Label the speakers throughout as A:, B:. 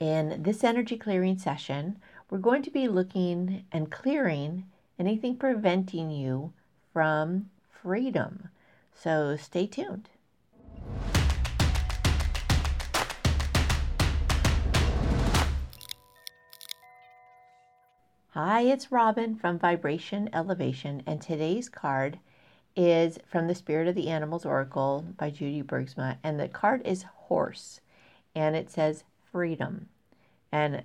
A: In this energy clearing session, we're going to be looking and clearing anything preventing you from freedom. So stay tuned. Hi, it's Robin from Vibration Elevation, and today's card is from the Spirit of the Animals Oracle by Jody Bergsma, and the card is Horse, and it says freedom. And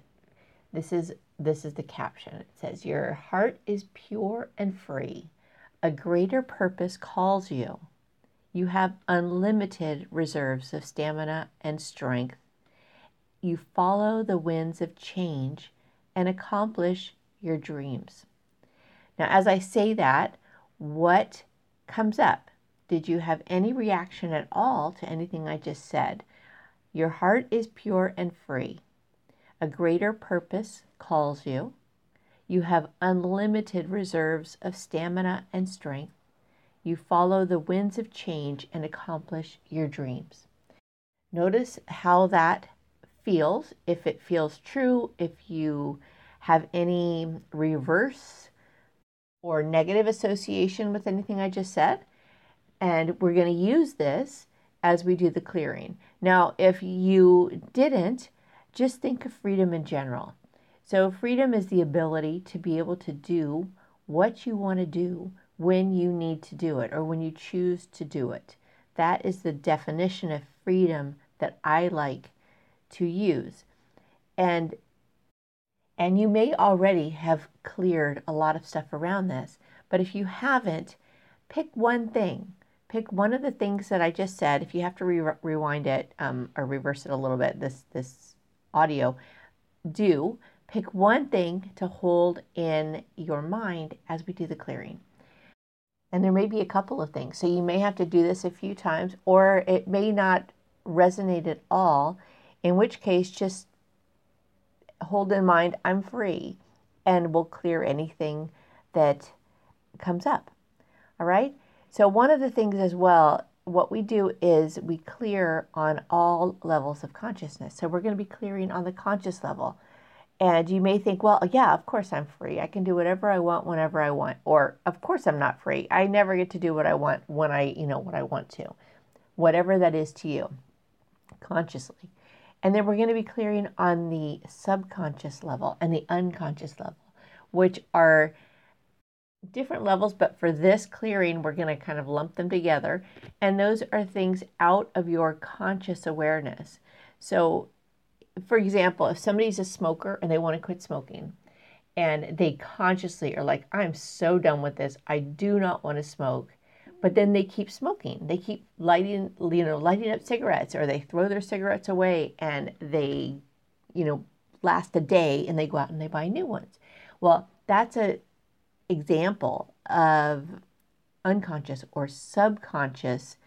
A: this is this is the caption. It says your heart is pure and free. A greater purpose calls you. You have unlimited reserves of stamina and strength. You follow the winds of change and accomplish your dreams. Now, as I say that, what comes up? Did you have any reaction at all to anything I just said? Your heart is pure and free. A greater purpose calls you. You have unlimited reserves of stamina and strength. You follow the winds of change and accomplish your dreams. Notice how that feels, if it feels true, if you have any reverse or negative association with anything I just said. And we're going to use this as we do the clearing. Now, if you didn't, just think of freedom in general. So, freedom is the ability to be able to do what you want to do when you need to do it or when you choose to do it. That is the definition of freedom that I like to use. And and you may already have cleared a lot of stuff around this, but if you haven't, pick one thing. Pick one of the things that I just said. If you have to re- rewind it um, or reverse it a little bit, this this audio, do pick one thing to hold in your mind as we do the clearing. And there may be a couple of things. So you may have to do this a few times, or it may not resonate at all, in which case, just hold in mind I'm free and we'll clear anything that comes up. All right. So, one of the things as well what we do is we clear on all levels of consciousness. So we're going to be clearing on the conscious level. And you may think, well, yeah, of course I'm free. I can do whatever I want whenever I want. Or, of course I'm not free. I never get to do what I want when I, you know, what I want to. Whatever that is to you, consciously. And then we're going to be clearing on the subconscious level and the unconscious level, which are different levels, but for this clearing, we're going to kind of lump them together. And those are things out of your conscious awareness. So, for example, if somebody's a smoker and they want to quit smoking, and they consciously are like, I'm so done with this, I do not want to smoke. But then they keep smoking. They keep lighting, you know, lighting up cigarettes, or they throw their cigarettes away, and they, you know, last a day, and they go out and they buy new ones. Well, that's a example of unconscious or subconscious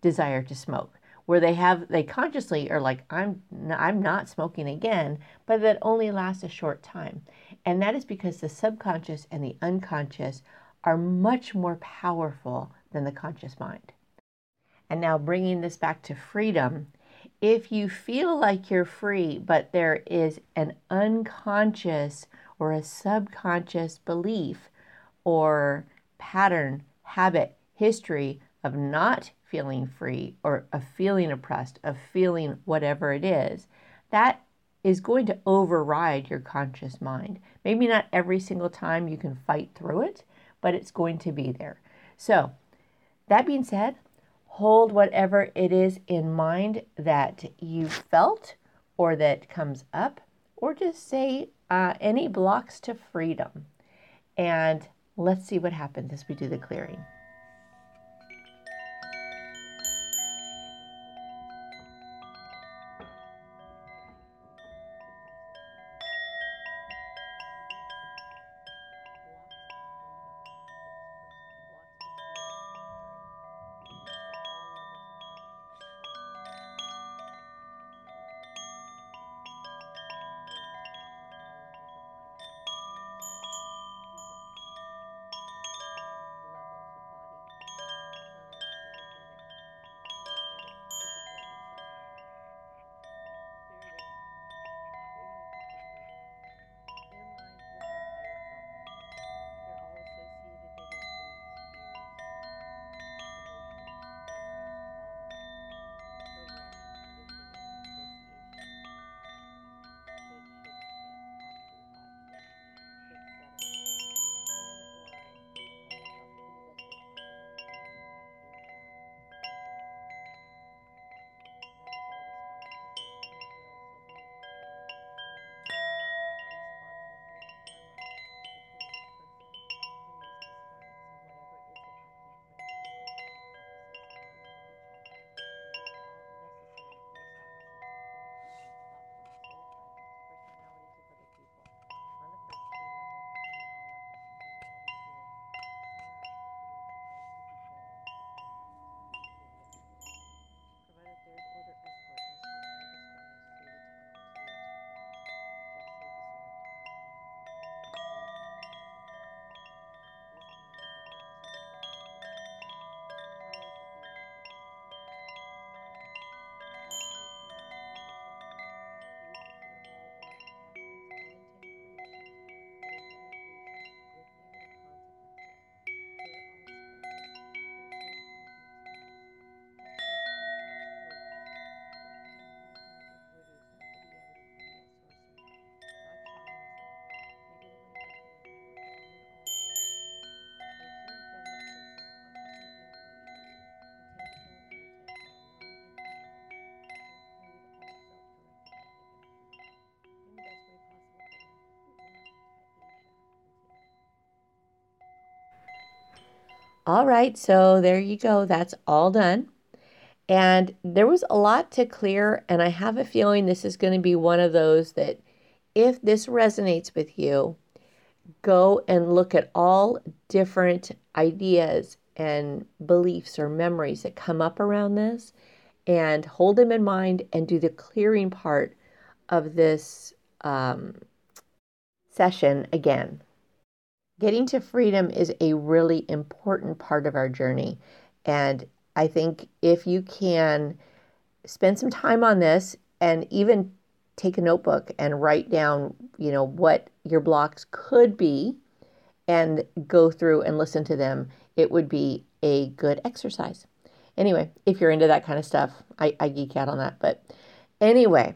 A: desire to smoke where they have they consciously are like I'm I'm not smoking again but that only lasts a short time. And that is because the subconscious and the unconscious are much more powerful than the conscious mind. And now bringing this back to freedom if you feel like you're free but there is an unconscious or a subconscious belief or pattern, habit, history of not feeling free or of feeling oppressed, of feeling whatever it is, that is going to override your conscious mind. Maybe not every single time you can fight through it, but it's going to be there. So, that being said, hold whatever it is in mind that you felt or that comes up, or just say uh, any blocks to freedom. And Let's see what happens as we do the clearing. All right, so there you go. That's all done. And there was a lot to clear, and I have a feeling this is going to be one of those that if this resonates with you, go and look at all different ideas and beliefs or memories that come up around this and hold them in mind and do the clearing part of this um, session again. Getting to freedom is a really important part of our journey. And I think if you can spend some time on this and even take a notebook and write down, you know, what your blocks could be and go through and listen to them, it would be a good exercise. Anyway, if you're into that kind of stuff, I, I geek out on that. But anyway,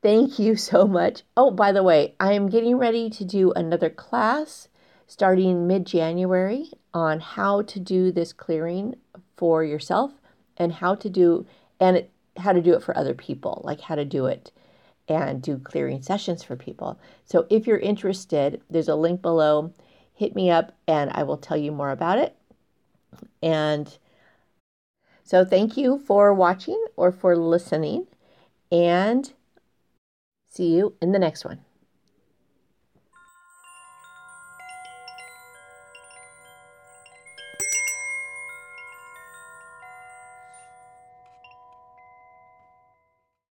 A: thank you so much. Oh, by the way, I am getting ready to do another class starting mid January on how to do this clearing for yourself and how to do and it, how to do it for other people, like how to do it and do clearing sessions for people. So if you're interested, there's a link below. Hit me up and I will tell you more about it. And so thank you for watching or for listening and see you in the next one.